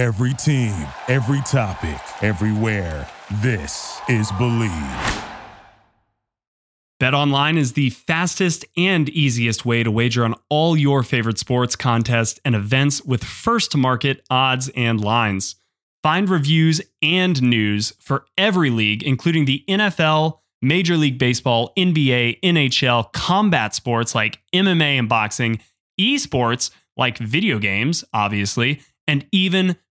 Every team, every topic, everywhere. This is Bleav. BetOnline is the fastest and easiest way to wager on all your favorite sports, contests, and events with first to market odds and lines. Find reviews and news for every league, including the NFL, Major League Baseball, NBA, NHL, combat sports like MMA and boxing, esports like video games, obviously, and even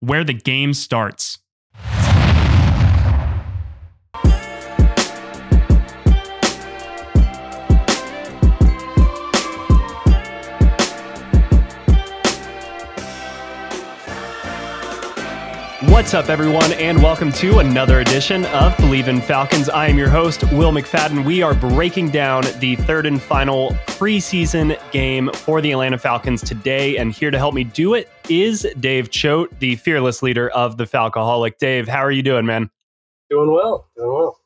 where the game starts. What's up, everyone, and welcome to another edition of Bleav in Falcons. I am your host, Will McFadden. We are breaking down the third and final preseason game for the Atlanta Falcons today, and here to help me do it is Dave Choate, the fearless leader of the Falcoholic. Dave, how are you doing, man? Doing well, doing well.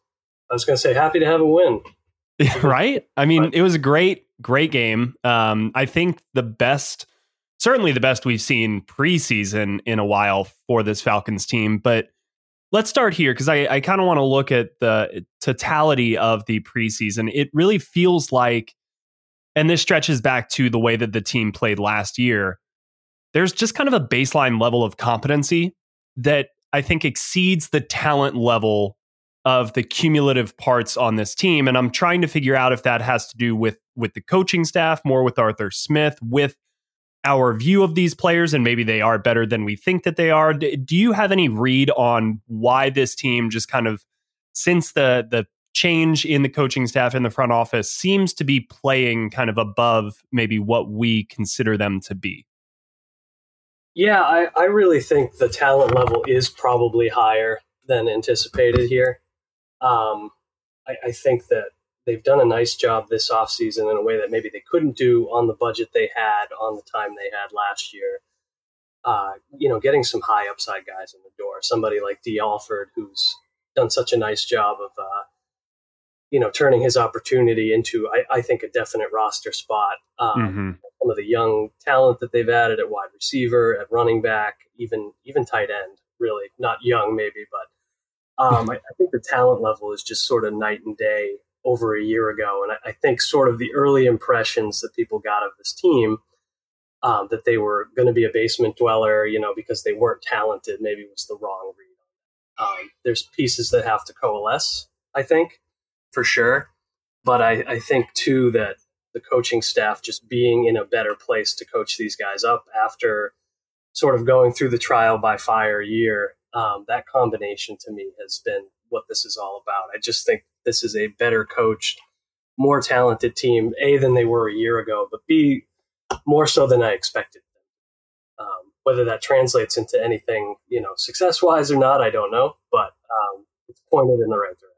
I was going to say, happy to have a win. right? I mean, it was a great, great game. Um, I think the best certainly the best we've seen preseason in a while for this Falcons team. But let's start here because I, I kind of want to look at the totality of the preseason. It really feels like, and this stretches back to the way that the team played last year. There's just kind of a baseline level of competency that I think exceeds the talent level of the cumulative parts on this team and I'm trying to figure out if that has to do with with the coaching staff more with Arthur Smith with our view of these players and maybe they are better than we think that they are. Do you have any read on why this team just kind of since the the change in the coaching staff in the front office seems to be playing kind of above maybe what we consider them to be? Yeah, I, I really think the talent level is probably higher than anticipated here. Um, I, I think that they've done a nice job this offseason in a way that maybe they couldn't do on the budget they had on the time they had last year. Uh, you know, getting some high upside guys in the door. Somebody like Dee Alford, who's done such a nice job of, uh, you know, turning his opportunity into, I, I think, a definite roster spot. Um, mm-hmm. Some of the young talent that they've added at wide receiver, at running back, even even tight end. Really, not young maybe, but um, I, I think the talent level is just sort of night and day over a year ago. And I, I think sort of the early impressions that people got of this team, um, that they were going to be a basement dweller, you know, because they weren't talented, maybe was the wrong read. Um, there's pieces that have to coalesce, I think, for sure. But I, I think too that the coaching staff just being in a better place to coach these guys up after sort of going through the trial by fire year, um, that combination to me has been what this is all about. I just think this is a better coached, more talented team, A, than they were a year ago, but B, more so than I expected. Um, whether that translates into anything, you know, success wise or not, I don't know, but um, it's pointed in the right direction.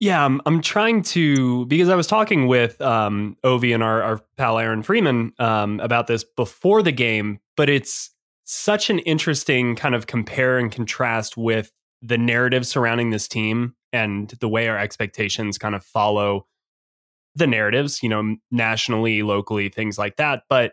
Yeah, I'm, I'm trying to because I was talking with um, Ovi and our, our pal Aaron Freeman um, about this before the game, but it's such an interesting kind of compare and contrast with the narrative surrounding this team and the way our expectations kind of follow the narratives, you know, nationally, locally, things like that. But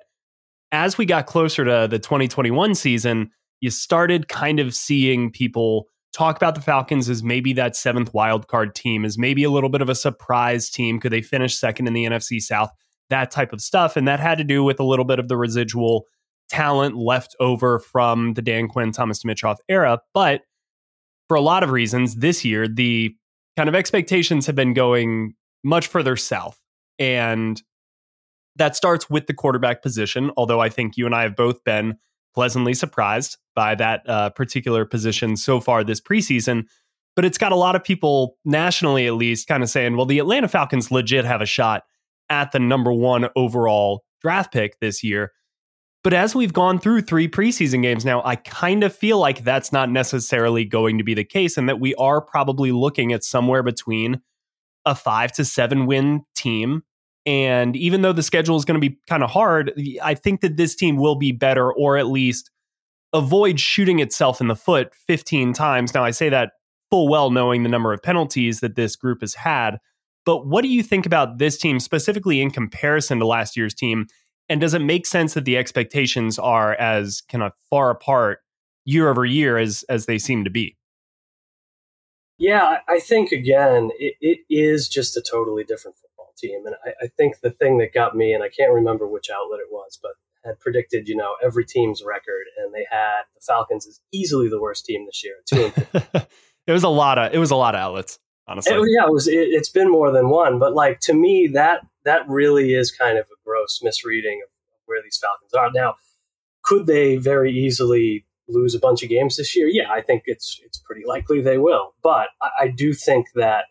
as we got closer to the 2021 season, you started kind of seeing people talk about the Falcons as maybe that seventh wildcard team, as maybe a little bit of a surprise team. Could they finish second in the NFC South? That type of stuff. And that had to do with a little bit of the residual talent left over from the Dan Quinn, Thomas Dimitroff era. But for a lot of reasons this year, the kind of expectations have been going much further south. And that starts with the quarterback position, although I think you and I have both been pleasantly surprised by that uh, particular position so far this preseason. But it's got a lot of people nationally, at least, kind of saying, well, the Atlanta Falcons legit have a shot at the number one overall draft pick this year. But as we've gone through three preseason games now, I kind of feel like that's not necessarily going to be the case and that we are probably looking at somewhere between a five to seven win team. And even though the schedule is going to be kind of hard, I think that this team will be better or at least avoid shooting itself in the foot 15 times. Now, I say that full well knowing the number of penalties that this group has had. But what do you think about this team specifically in comparison to last year's team? And does it make sense that the expectations are as kind of far apart year over year as as they seem to be? Yeah, I think again, it, it is just a totally different football team. And I, I, think the thing that got me, and I can't remember which outlet it was, but had predicted, you know, every team's record, and they had the Falcons is easily the worst team this year. Two it was a lot of it was a lot of outlets, oh, honestly. It, yeah, it was. It, it's been more than one, but like to me, that that really is kind of a gross misreading of where these Falcons are now. Could they very easily lose a bunch of games this year? Yeah, I think it's it's pretty likely they will. But I, I do think that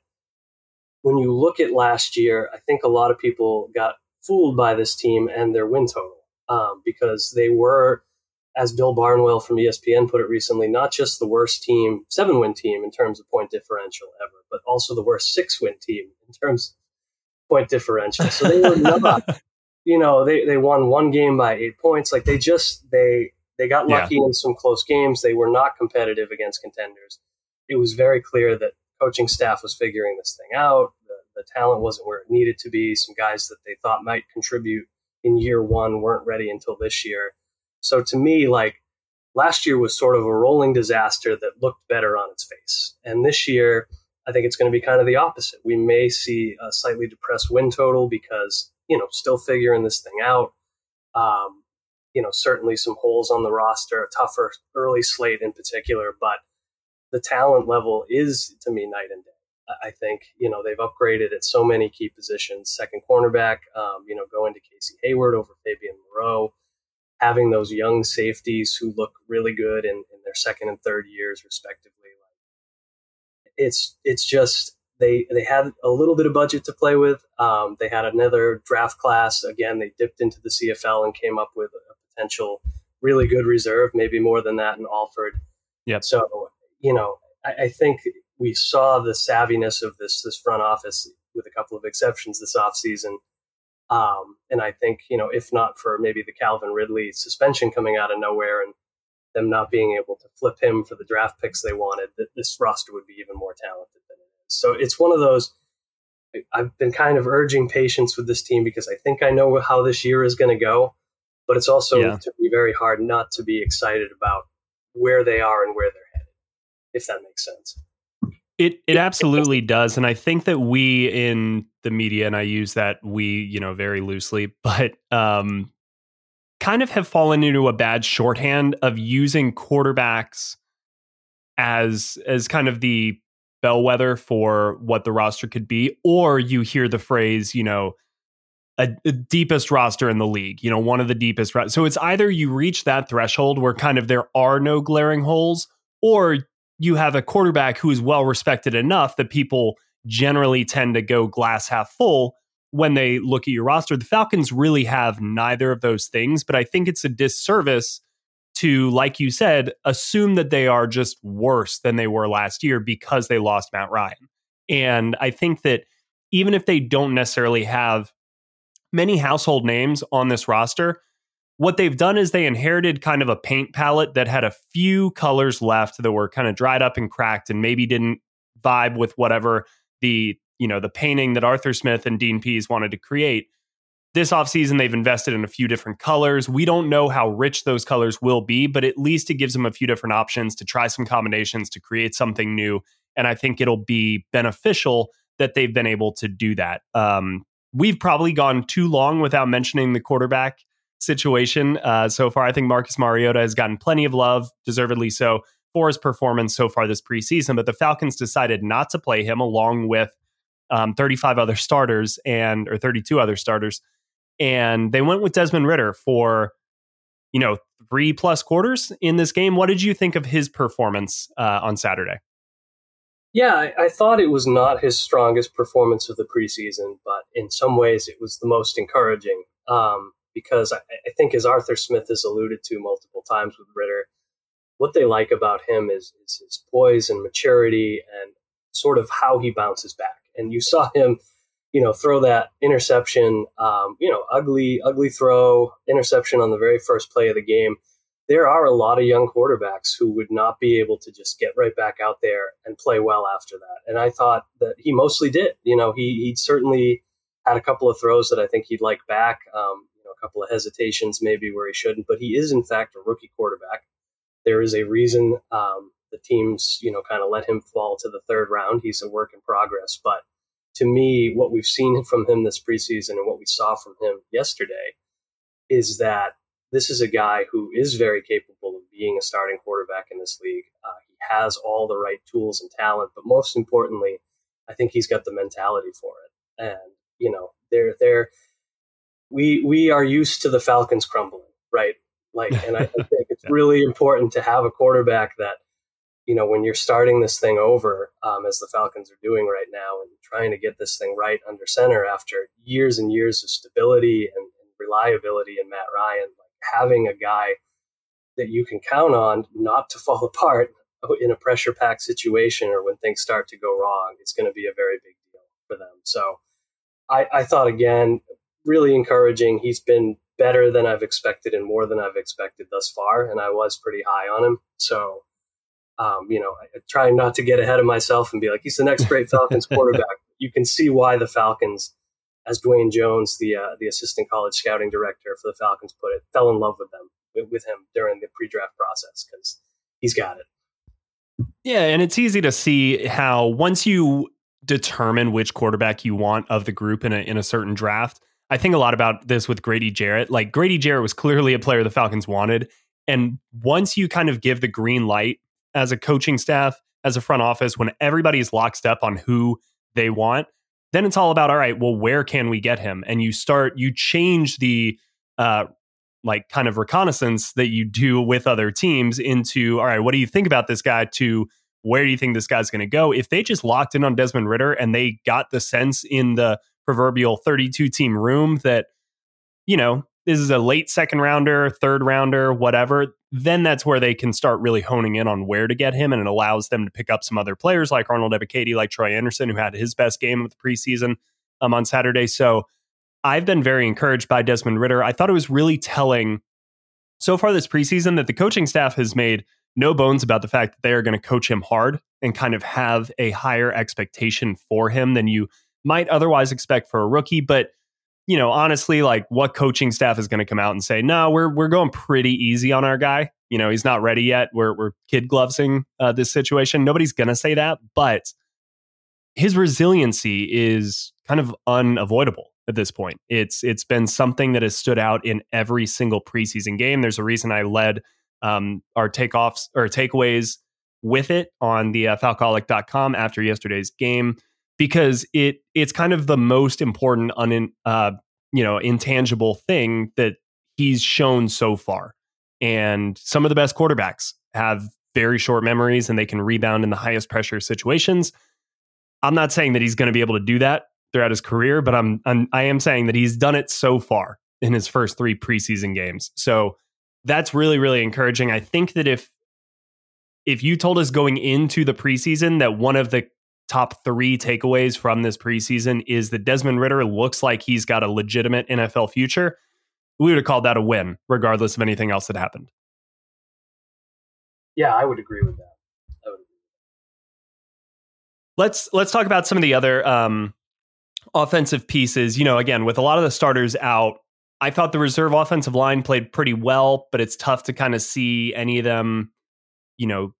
when you look at last year, I think a lot of people got fooled by this team and their win total um, because they were, as Bill Barnwell from ESPN put it recently, not just the worst team, seven win team in terms of point differential ever, but also the worst six win team in terms point differential. So they were not, you know, they, they won one game by eight points. Like they just, they, they got lucky yeah. in some close games. They were not competitive against contenders. It was very clear that coaching staff was figuring this thing out. The, the talent wasn't where it needed to be. Some guys that they thought might contribute in year one weren't ready until this year. So to me, like last year was sort of a rolling disaster that looked better on its face. And this year, I think it's going to be kind of the opposite. We may see a slightly depressed win total because, you know, still figuring this thing out. Um, you know, certainly some holes on the roster, a tougher early slate in particular, but the talent level is to me night and day. I think, you know, they've upgraded at so many key positions. Second cornerback, um, you know, going to Casey Hayward over Fabian Moreau, having those young safeties who look really good in, in their second and third years, respectively it's it's just they they had a little bit of budget to play with. Um, they had another draft class. Again, they dipped into the CFL and came up with a potential really good reserve, maybe more than that in Alford. Yep. So you know, I, I think we saw the savviness of this this front office, with a couple of exceptions, this offseason. Um, and I think you know, if not for maybe the Calvin Ridley suspension coming out of nowhere and them not being able to flip him for the draft picks they wanted, that this roster would be even more talented than it is. So it's one of those. I've been kind of urging patience with this team because I think I know how this year is going to go, but it's also yeah. to be very hard not to be excited about where they are and where they're headed, if that makes sense. It it absolutely does, and I think that we in the media, and I use that we you know very loosely, but um, kind of have fallen into a bad shorthand of using quarterbacks as as kind of the bellwether for what the roster could be or you hear the phrase you know a, a deepest roster in the league you know one of the deepest so it's either you reach that threshold where kind of there are no glaring holes or you have a quarterback who is well respected enough that people generally tend to go glass half full when they look at your roster. The Falcons really have neither of those things, but I think it's a disservice to, like you said, assume that they are just worse than they were last year because they lost Matt Ryan. And I think that even if they don't necessarily have many household names on this roster, what they've done is they inherited kind of a paint palette that had a few colors left that were kind of dried up and cracked and maybe didn't vibe with whatever the you know, the painting that Arthur Smith and Dean Pees wanted to create. This offseason, they've invested in a few different colors. We don't know how rich those colors will be, but at least it gives them a few different options to try some combinations to create something new. And I think it'll be beneficial that they've been able to do that. Um, we've probably gone too long without mentioning the quarterback situation uh, so far. I think Marcus Mariota has gotten plenty of love, deservedly so, for his performance so far this preseason. But the Falcons decided not to play him along with um, 35 other starters and or 32 other starters, and they went with Desmond Ridder for you know three plus quarters in this game. What did you think of his performance uh, on Saturday? Yeah, I, I, thought it was not his strongest performance of the preseason, but in some ways it was the most encouraging. Um, because I, I think, as Arthur Smith has alluded to multiple times with Ridder, what they like about him is, is his poise and maturity and sort of how he bounces back. And you saw him, you know, throw that interception, um, you know, ugly, ugly throw, interception on the very first play of the game. There are a lot of young quarterbacks who would not be able to just get right back out there and play well after that. And I thought that he mostly did. You know, he he certainly had a couple of throws that I think he'd like back. Um, you know, a couple of hesitations maybe where he shouldn't, but he is in fact a rookie quarterback there is a reason um, the teams, you know, kind of let him fall to the third round. He's a work in progress. But to me, what we've seen from him this preseason and what we saw from him yesterday is that this is a guy who is very capable of being a starting quarterback in this league. Uh, he has all the right tools and talent, but most importantly, I think he's got the mentality for it. And you know, they're they're we we are used to the Falcons crumbling, right? Like, and I think it's really important to have a quarterback that, you know, when you're starting this thing over, um, as the Falcons are doing right now, and trying to get this thing right under center after years and years of stability and, and reliability in Matt Ryan, like having a guy that you can count on not to fall apart in a pressure packed situation or when things start to go wrong, it's going to be a very big deal for them. So I, I thought again, really encouraging. He's been better than I've expected and more than I've expected thus far. And I was pretty high on him. So, um, you know, I, I try not to get ahead of myself and be like, he's the next great Falcons quarterback. You can see why the Falcons, as Dwayne Jones, the uh, the assistant college scouting director for the Falcons, put it, fell in love with them with him during the pre-draft process because he's got it. Yeah, and it's easy to see how once you determine which quarterback you want of the group in a in a certain draft, I think a lot about this with Grady Jarrett. Like Grady Jarrett was clearly a player the Falcons wanted. And once you kind of give the green light as a coaching staff, as a front office, when everybody's locked up on who they want, then it's all about, all right, well, where can we get him? And you start, you change the, uh, like kind of reconnaissance that you do with other teams into, all right, what do you think about this guy? To where do you think this guy's going to go? If they just locked in on Desmond Ridder and they got the sense in the proverbial 32 team room that, you know, this is a late second rounder, third rounder, whatever, then that's where they can start really honing in on where to get him. And it allows them to pick up some other players like Arnold Ebiketie, like Troy Andersen, who had his best game of the preseason um, on Saturday. So I've been very encouraged by Desmond Ridder. I thought it was really telling so far this preseason that the coaching staff has made no bones about the fact that they are going to coach him hard and kind of have a higher expectation for him than you might otherwise expect for a rookie. But you know, honestly, like what coaching staff is going to come out and say, no, we're we're going pretty easy on our guy. You know, he's not ready yet. We're we're kid glovesing uh, this situation. Nobody's going to say that, but his resiliency is kind of unavoidable at this point. It's it's been something that has stood out in every single preseason game. There's a reason I led um, our takeoffs or takeaways with it on the uh, falcoholic.com after yesterday's game because it it's kind of the most important un, uh, you know intangible thing that he's shown so far. And some of the best quarterbacks have very short memories and they can rebound in the highest pressure situations. I'm not saying that he's going to be able to do that throughout his career, but I'm, I'm I am saying that he's done it so far in his first 3 preseason games. So that's really really encouraging. I think that if if you told us going into the preseason that one of the top three takeaways from this preseason is that Desmond Ridder looks like he's got a legitimate NFL future. We would have called that a win, regardless of anything else that happened. Yeah, I would agree with that. Let's let's talk about some of the other um, offensive pieces. You know, again, with a lot of the starters out, I thought the reserve offensive line played pretty well, but it's tough to kind of see any of them, you know,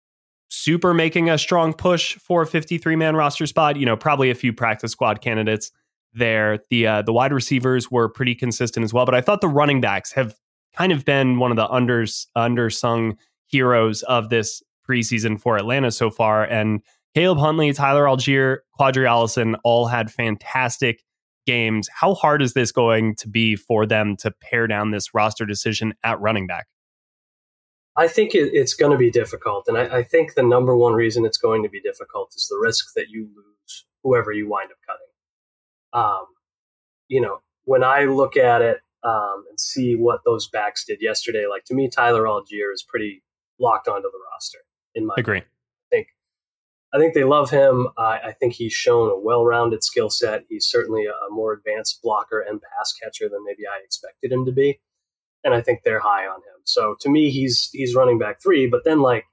super making a strong push for a 53 man roster spot. You know, probably a few practice squad candidates there. The uh, the wide receivers were pretty consistent as well, but I thought the running backs have kind of been one of the unders undersung heroes of this preseason for Atlanta so far. And Caleb Huntley, Tyler Allgeier, Qadree Ollison all had fantastic games. How hard is this going to be for them to pare down this roster decision at running back? I think it, it's going to be difficult. And I, I, think the number one reason it's going to be difficult is the risk that you lose whoever you wind up cutting. Um, you know, when I look at it, um, and see what those backs did yesterday. Like to me, Tyler Allgeier is pretty locked onto the roster. In my agree, opinion. I think I think they love him. I think he's shown a well-rounded skill set. He's certainly a, a more advanced blocker and pass catcher than maybe I expected him to be, and I think they're high on him. So to me, he's he's running back three. But then like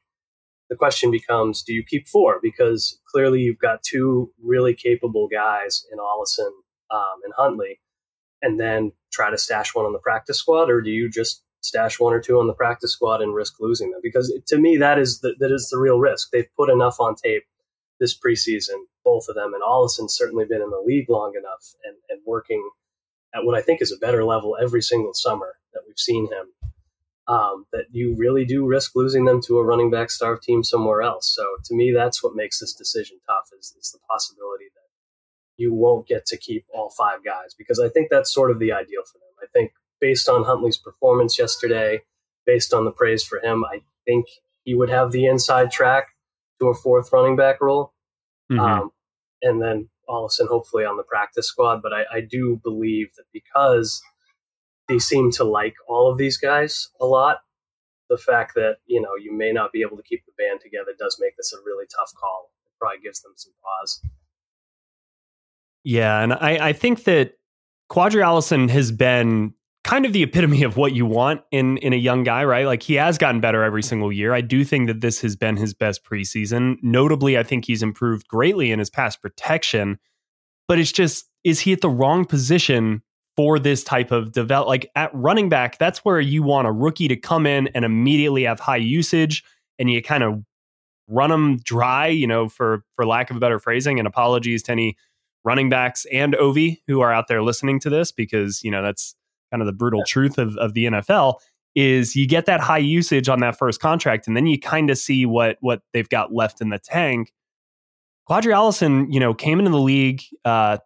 the question becomes, do you keep four? Because clearly you've got two really capable guys in Ollison um, and Huntley, and then try to stash one on the practice squad, or do you just stash one or two on the practice squad and risk losing them? Because to me, that is the, that is the real risk. They've put enough on tape this preseason, both of them, and Ollison's certainly been in the league long enough and, and working at what I think is a better level every single summer that we've seen him um, that you really do risk losing them to a running back starved team somewhere else. So to me, that's what makes this decision tough is, is the possibility that you won't get to keep all five guys because I think that's sort of the ideal for them. I think based on Huntley's performance yesterday, based on the praise for him, I think he would have the inside track to a fourth running back role. Mm-hmm. Um, and then Ollison hopefully on the practice squad. But I, I do believe that because – they seem to like all of these guys a lot. The fact that you know you may not be able to keep the band together does make this a really tough call. It probably gives them some pause. Yeah, and I, I think that Qadree Ollison has been kind of the epitome of what you want in in a young guy, right? Like he has gotten better every single year. I do think that this has been his best preseason. Notably, I think he's improved greatly in his pass protection. But it's just is he at the wrong position for this type of develop like at running back that's where you want a rookie to come in and immediately have high usage and you kind of run them dry you know for for lack of a better phrasing and apologies to any running backs and Ovi who are out there listening to this because you know that's kind of the brutal truth of, of the NFL is you get that high usage on that first contract and then you kind of see what what they've got left in the tank. Qadree Ollison, you know, came into the league uh,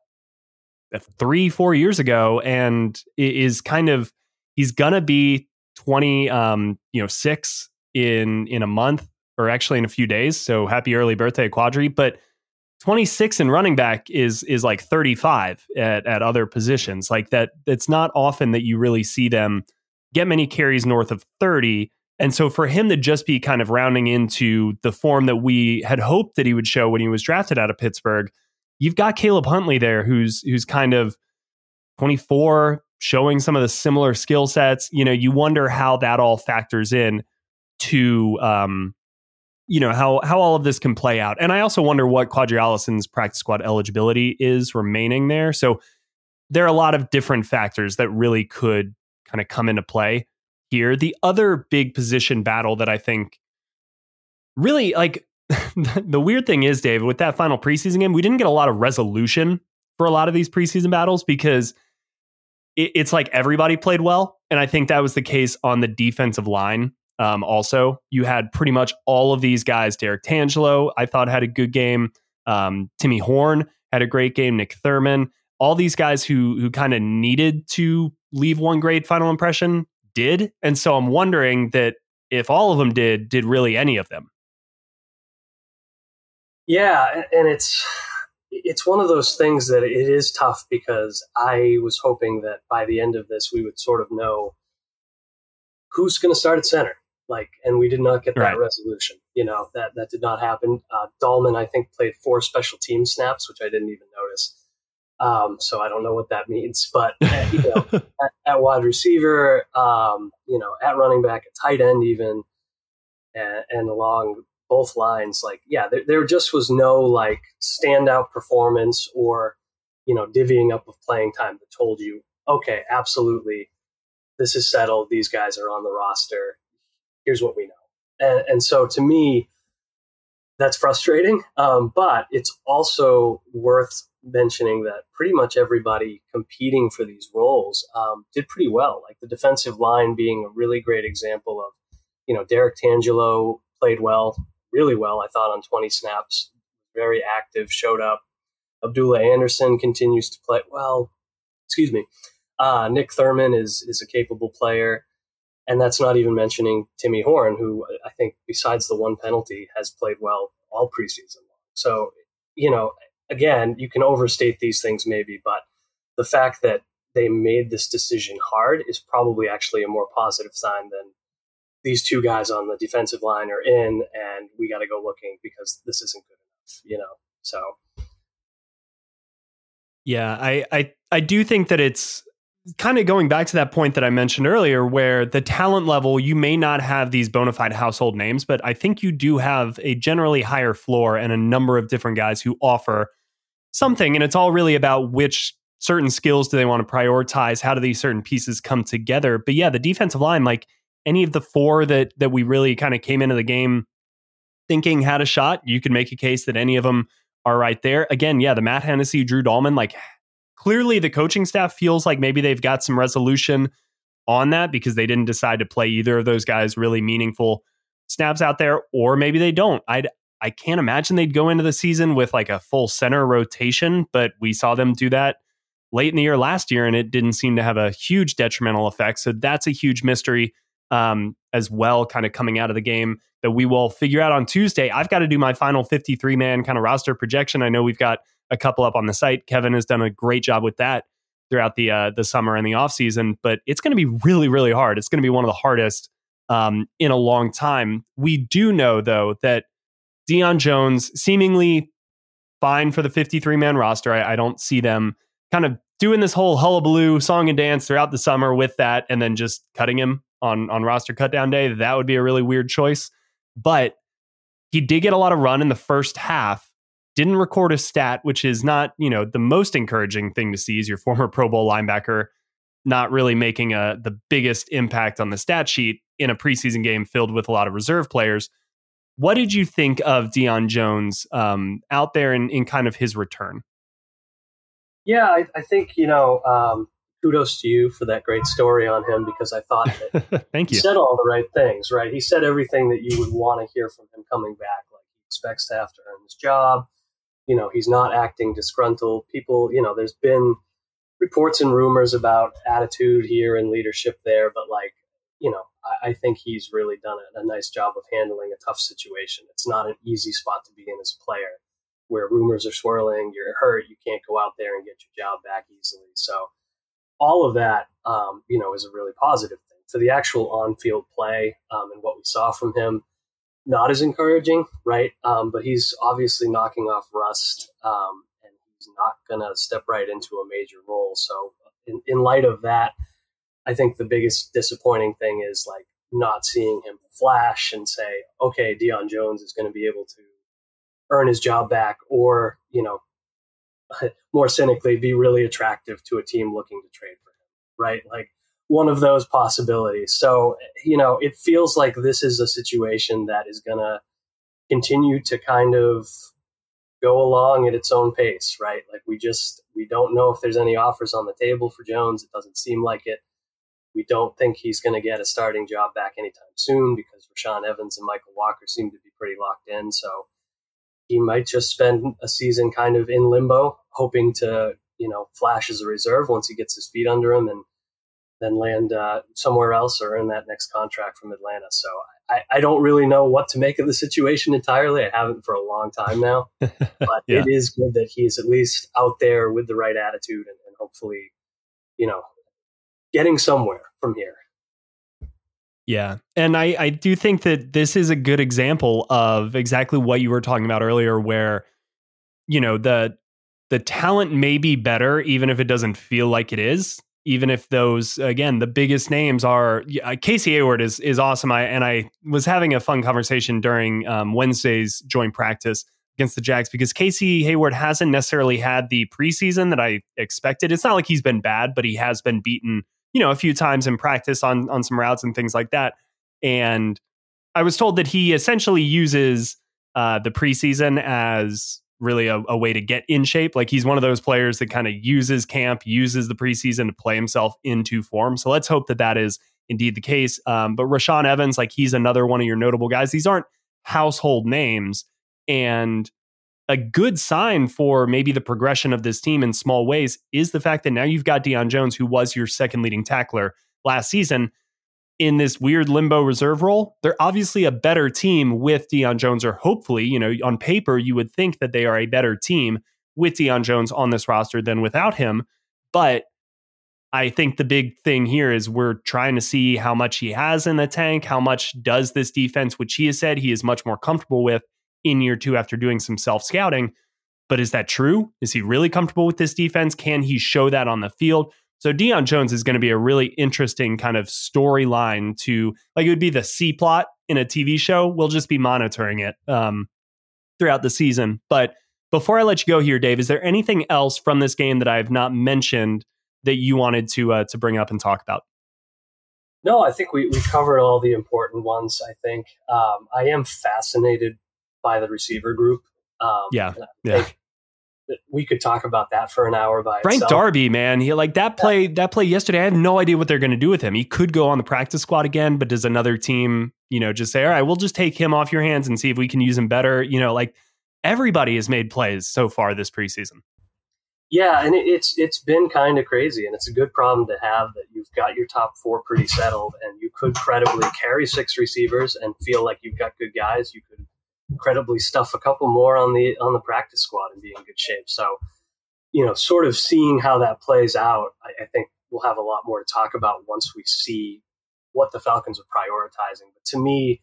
three, four years ago, and is kind of he's gonna be twenty, um, you know, six in in a month or actually in a few days. So happy early birthday, Qadree! But 26 in running back is is like 35 at, at other positions. Like that, it's not often that you really see them get many carries north of 30. And so for him to just be kind of rounding into the form that we had hoped that he would show when he was drafted out of Pittsburgh, you've got Caleb Huntley there who's who's kind of 24 showing some of the similar skill sets. You know you wonder how that all factors in to um you know how how all of this can play out. And i also wonder what Qadree Ollison's practice squad eligibility is remaining there. So there are a lot of different factors that really could kind of come into play here. The other big position battle that i think really like the weird thing is, Dave, with that final preseason game, we didn't get a lot of resolution for a lot of these preseason battles because it, it's like everybody played well. And I think that was the case on the defensive line. Um, also, you had pretty much all of these guys. Derrick Tangelo, I thought, had a good game. Um, Timmy Horne had a great game. Nick Thurman, all these guys who who kind of needed to leave one great final impression did. And so I'm wondering that if all of them did, did really any of them? Yeah, and it's it's one of those things that it is tough because I was hoping that by the end of this we would sort of know who's going to start at center. Like, and we did not get that right. resolution. You know that that did not happen. Uh, Dalman, I think, played four special team snaps, which I didn't even notice. Um, so I don't know what that means. But at, you know, at, at, wide receiver, um, you know, at running back, at tight end, even, and, and along both lines, like, yeah, there, there just was no like standout performance or, you know, divvying up of playing time that told you, okay, absolutely, this is settled. These guys are on the roster. Here's what we know. And, and so to me, that's frustrating. Um, but it's also worth mentioning that pretty much everybody competing for these roles um, did pretty well. Like the defensive line being a really great example of, you know, Derrick Tangelo played well really well, I thought, on 20 snaps. Very active, showed up. Abdullah Anderson continues to play well. Excuse me. Uh, Nick Thurman is is a capable player, and that's not even mentioning Timmy Horne, who I think, besides the one penalty, has played well all preseason. So, you know, again, you can overstate these things maybe, but the fact that they made this decision hard is probably actually a more positive sign than these two guys on the defensive line are in and we got to go looking because this isn't good enough, you know. So yeah, I I I do think that it's kind of going back to that point that I mentioned earlier, where the talent level, you may not have these bona fide household names, but I think you do have a generally higher floor and a number of different guys who offer something. And it's all really about which certain skills do they want to prioritize? How do these certain pieces come together? But yeah, the defensive line, like any of the four that that we really kind of came into the game thinking had a shot, you could make a case that any of them are right there. Again, yeah, the Matt Hennessy, Drew Dalman, like clearly the coaching staff feels like maybe they've got some resolution on that because they didn't decide to play either of those guys really meaningful snaps out there, or maybe they don't. I I can't imagine they'd go into the season with like a full center rotation, but we saw them do that late in the year last year, and it didn't seem to have a huge detrimental effect. So that's a huge mystery um, as well, kind of coming out of the game that we will figure out on Tuesday. I've got to do my final 53 man kind of roster projection. I know we've got a couple up on the site. Kevin has done a great job with that throughout the uh, the summer and the off season, but it's going to be really really hard. It's going to be one of the hardest um, in a long time. We do know though that Deion Jones seemingly fine for the 53 man roster. I, I don't see them kind of doing this whole hullabaloo song and dance throughout the summer with that, and then just cutting him on on roster cutdown day. That would be a really weird choice. But he did get a lot of run in the first half. Didn't record a stat, which is not, you know, the most encouraging thing to see is your former Pro Bowl linebacker not really making a the biggest impact on the stat sheet in a preseason game filled with a lot of reserve players. What did you think of Deion Jones um, out there in, in kind of his return? Yeah, I, I think you know um, kudos to you for that great story on him because I thought that Thank you. he said all the right things, right? He said everything that you would want to hear from him coming back. Like he expects to have to earn his job. You know, he's not acting disgruntled. People, you know, there's been reports and rumors about attitude here and leadership there, but like, you know, I, I think he's really done a, a nice job of handling a tough situation. It's not an easy spot to be in as a player where rumors are swirling, you're hurt, you can't go out there and get your job back easily. So all of that, um, you know, is a really positive thing. For the actual on-field play um, and what we saw from him, not as encouraging, right? Um, but he's obviously knocking off rust, um, and he's not going to step right into a major role. So, in, in light of that, I think the biggest disappointing thing is like not seeing him flash and say, "Okay, Deion Jones is going to be able to earn his job back," or you know, more cynically, be really attractive to a team looking to trade for him, right? Like one of those possibilities. So, you know, it feels like this is a situation that is going to continue to kind of go along at its own pace, right? Like we just, we don't know if there's any offers on the table for Jones. It doesn't seem like it. We don't think he's going to get a starting job back anytime soon because Rashaan Evans and Mykal Walker seem to be pretty locked in. So, he might just spend a season kind of in limbo, hoping to you know flash as a reserve once he gets his feet under him, and then land uh, somewhere else or earn that next contract from Atlanta. So I, I, don't really know what to make of the situation entirely. I haven't for a long time now, but yeah. it is good that he's at least out there with the right attitude and, and hopefully, you know, getting somewhere from here. Yeah. And I, I do think that this is a good example of exactly what you were talking about earlier, where, you know, the the talent may be better, even if it doesn't feel like it is. Even if those, again, the biggest names are uh, Casey Hayward is is awesome. I and I was having a fun conversation during um, Wednesday's joint practice against the Jags because Casey Hayward hasn't necessarily had the preseason that I expected. It's not like he's been bad, but he has been beaten you know, a few times in practice on on some routes and things like that. And I was told that he essentially uses uh, the preseason as really a, a, way to get in shape. Like he's one of those players that kind of uses camp, uses the preseason to play himself into form. So let's hope that that is indeed the case. Um, but Rashaan Evans, like he's another one of your notable guys. These aren't household names, and a good sign for maybe the progression of this team in small ways is the fact that now you've got Deion Jones, who was your second leading tackler last season, in this weird limbo reserve role. They're obviously a better team with Deion Jones, or hopefully, you know, on paper, you would think that they are a better team with Deion Jones on this roster than without him. But I think the big thing here is we're trying to see how much he has in the tank, how much does this defense, which he has said he is much more comfortable with in year two after doing some self scouting. But is that true? Is he really comfortable with this defense? Can he show that on the field? So Deion Jones is going to be a really interesting kind of storyline to like it would be the C plot in a TV show. We'll just be monitoring it um, throughout the season. But before I let you go here, Dave, is there anything else from this game that I have not mentioned that you wanted to uh, to bring up and talk about? No, I think we, we covered all the important ones. I think um, I am fascinated by the receiver group. Um, yeah, yeah. We could talk about that for an hour by Frank itself. Darby, man. He like that play. Yeah. That play yesterday. I have no idea what they're going to do with him. He could go on the practice squad again, but does another team, you know, just say, "All right, we'll just take him off your hands and see if we can use him better"? You know, like everybody has made plays so far this preseason. Yeah, and it's it's been kind of crazy, and it's a good problem to have that you've got your top four pretty settled, and you could credibly carry six receivers and feel like you've got good guys. You could credibly stuff a couple more on the on the practice squad and be in good shape. So, you know, sort of seeing how that plays out, I, I think we'll have a lot more to talk about once we see what the Falcons are prioritizing. But to me,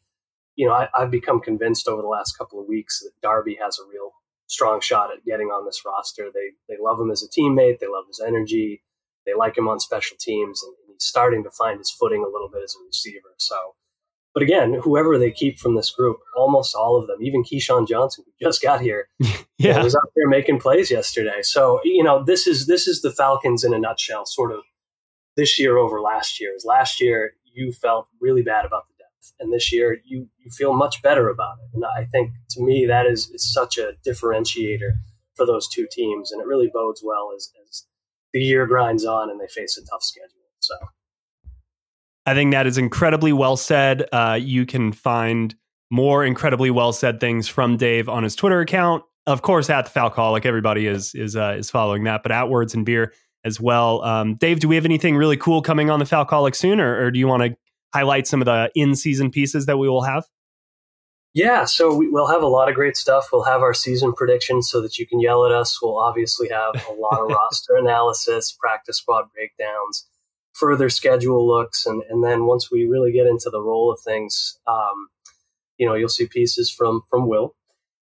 you know, I, have become convinced over the last couple of weeks that Darby has a real strong shot at getting on this roster. They they love him as a teammate. They love his energy. They like him on special teams, and he's starting to find his footing a little bit as a receiver. So, but again, whoever they keep from this group, almost all of them, even KeeSean Johnson, who just got here, yeah, you know, was out there making plays yesterday. So you know, this is this is the Falcons in a nutshell. Sort of this year over last year. Is Last year, you felt really bad about the depth, and this year you you feel much better about it. And I think to me that is, is such a differentiator for those two teams, and it really bodes well as, as the year grinds on and they face a tough schedule. So. I think that is incredibly well said. Uh, you can find more incredibly well said things from Dave on his Twitter account. Of course, at the Falcoholic, everybody is is uh, is following that, but at Words and Beer as well. Um, Dave, do we have anything really cool coming on the Falcoholic soon, or, or do you want to highlight some of the in season pieces that we will have? Yeah, so we, will have a lot of great stuff. We'll have our season predictions so that you can yell at us. We'll obviously have a lot of roster analysis, practice squad breakdowns, further schedule looks, and, and then once we really get into the role of things, um, you know, you'll see pieces from from Will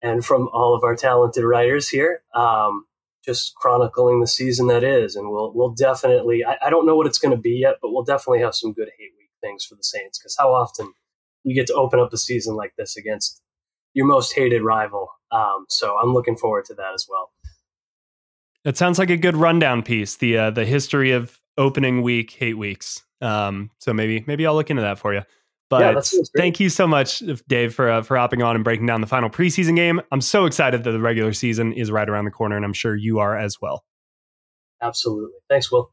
and from all of our talented writers here, um, just chronicling the season that is. And we'll we'll definitely. I, I don't know what it's going to be yet, but we'll definitely have some good hate week things for the Saints because how often you get to open up a season like this against your most hated rival. Um, so I'm looking forward to that as well. It sounds like a good rundown piece. The uh, the history of opening week hate weeks. Um, so maybe maybe I'll look into that for you. But yeah, thank you so much, Dave, for uh, for hopping on and breaking down the final preseason game. I'm so excited that the regular season is right around the corner, and I'm sure you are as well. Absolutely. Thanks, Will.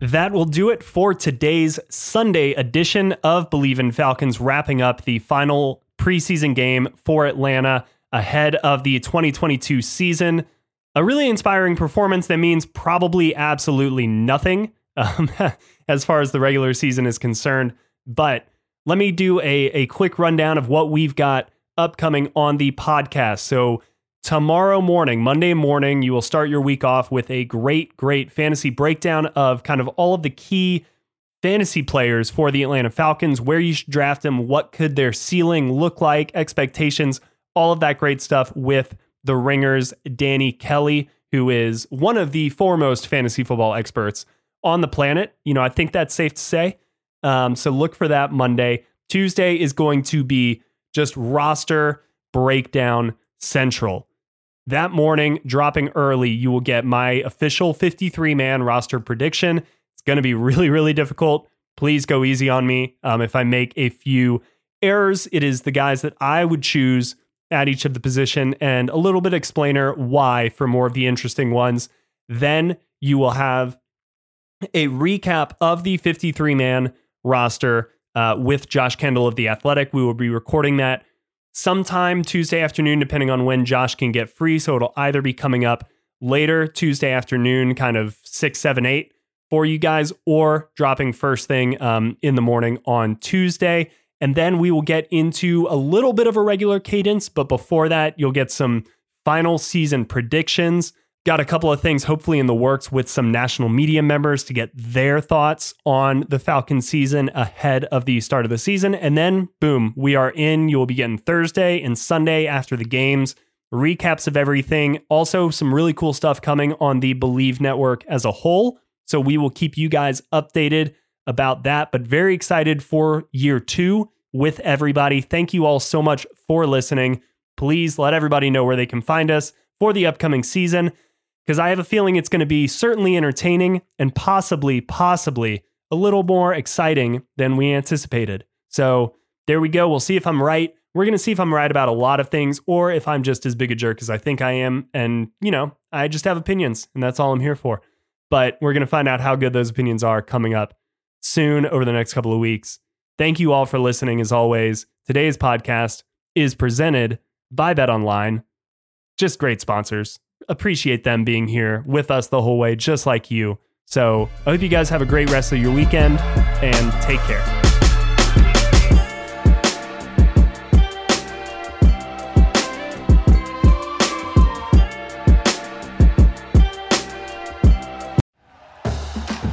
That will do it for today's Sunday edition of Bleav in Falcons, wrapping up the final preseason game for Atlanta ahead of the 2022 season. A really inspiring performance that means probably absolutely nothing um, as far as the regular season is concerned. But let me do a, a quick rundown of what we've got upcoming on the podcast. So, tomorrow morning, Monday morning, you will start your week off with a great, great fantasy breakdown of kind of all of the key fantasy players for the Atlanta Falcons, where you should draft them, what could their ceiling look like, expectations, all of that great stuff with the Ringers, Danny Kelly, who is one of the foremost fantasy football experts on the planet. You know, I think that's safe to say. Um, so look for that Monday. Tuesday is going to be just roster breakdown central. That morning, dropping early, you will get my official 53 man roster prediction. It's going to be really, really difficult. Please go easy on me. Um, if I make a few errors, it is the guys that I would choose at each of the position and a little bit explainer why for more of the interesting ones. Then you will have a recap of the 53 man roster uh, with Josh Kendall of The Athletic. We will be recording that sometime Tuesday afternoon, depending on when Josh can get free. So it'll either be coming up later Tuesday afternoon, kind of six, seven, eight for you guys, or dropping first thing um, in the morning on Tuesday. And then we will get into a little bit of a regular cadence. But before that, you'll get some final season predictions Got a couple of things hopefully in the works with some national media members to get their thoughts on the Falcon season ahead of the start of the season. And then, boom, we are in. You will be getting Thursday and Sunday after the games, recaps of everything. Also, some really cool stuff coming on the Bleav Network as a whole. So we will keep you guys updated about that, but very excited for year two with everybody. Thank you all so much for listening. Please let everybody know where they can find us for the upcoming season because I have a feeling it's going to be certainly entertaining and possibly, possibly a little more exciting than we anticipated. So there we go. We'll see if I'm right. We're going to see if I'm right about a lot of things or if I'm just as big a jerk as I think I am. And, you know, I just have opinions and that's all I'm here for. But we're going to find out how good those opinions are coming up soon over the next couple of weeks. Thank you all for listening as always. Today's podcast is presented by Bet Online. Just great sponsors appreciate them being here with us the whole way, just like you. So I hope you guys have a great rest of your weekend and take care.